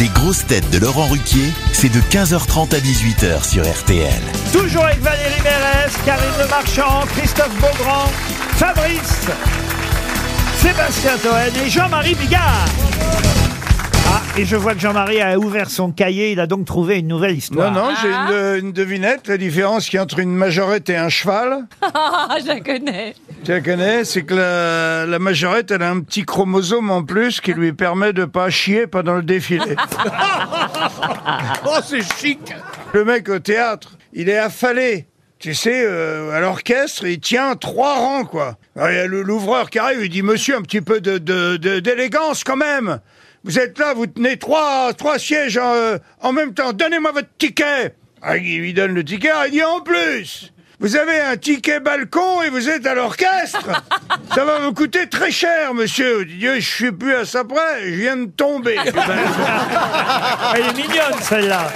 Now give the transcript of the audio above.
Les grosses têtes de Laurent Ruquier, c'est de 15h30 à 18h sur RTL. Toujours avec Valérie Mérès, Karine Le Marchand, Christophe Beaugrand, Fabrice, Sébastien Toen et Jean-Marie Bigard. Ah, et je vois que Jean-Marie a ouvert son cahier, il a donc trouvé une nouvelle Non, histoire. non, j'ai une, une devinette. La différence qu'il y a entre une majorette et un cheval, Ah, je la connais. Tu la connais, c'est que la, la majorette, elle a un petit chromosome en plus qui lui permet de pas chier pendant le défilé. oh, c'est chic Le mec au théâtre, il est affalé. Tu sais, euh, à l'orchestre, il tient trois rangs, quoi. Alors, il y a l'ouvreur qui arrive, il dit, monsieur, un petit peu de, de- de- d'élégance quand même. Vous êtes là, vous tenez trois, trois sièges en, euh, en même temps. Donnez-moi votre ticket. Ah, il lui donne le ticket, il dit, en plus, vous avez un ticket balcon et vous êtes à l'orchestre. Ça va vous coûter très cher, monsieur. Dit, je suis plus à ça près, je viens de tomber. Elle est mignonne celle-là.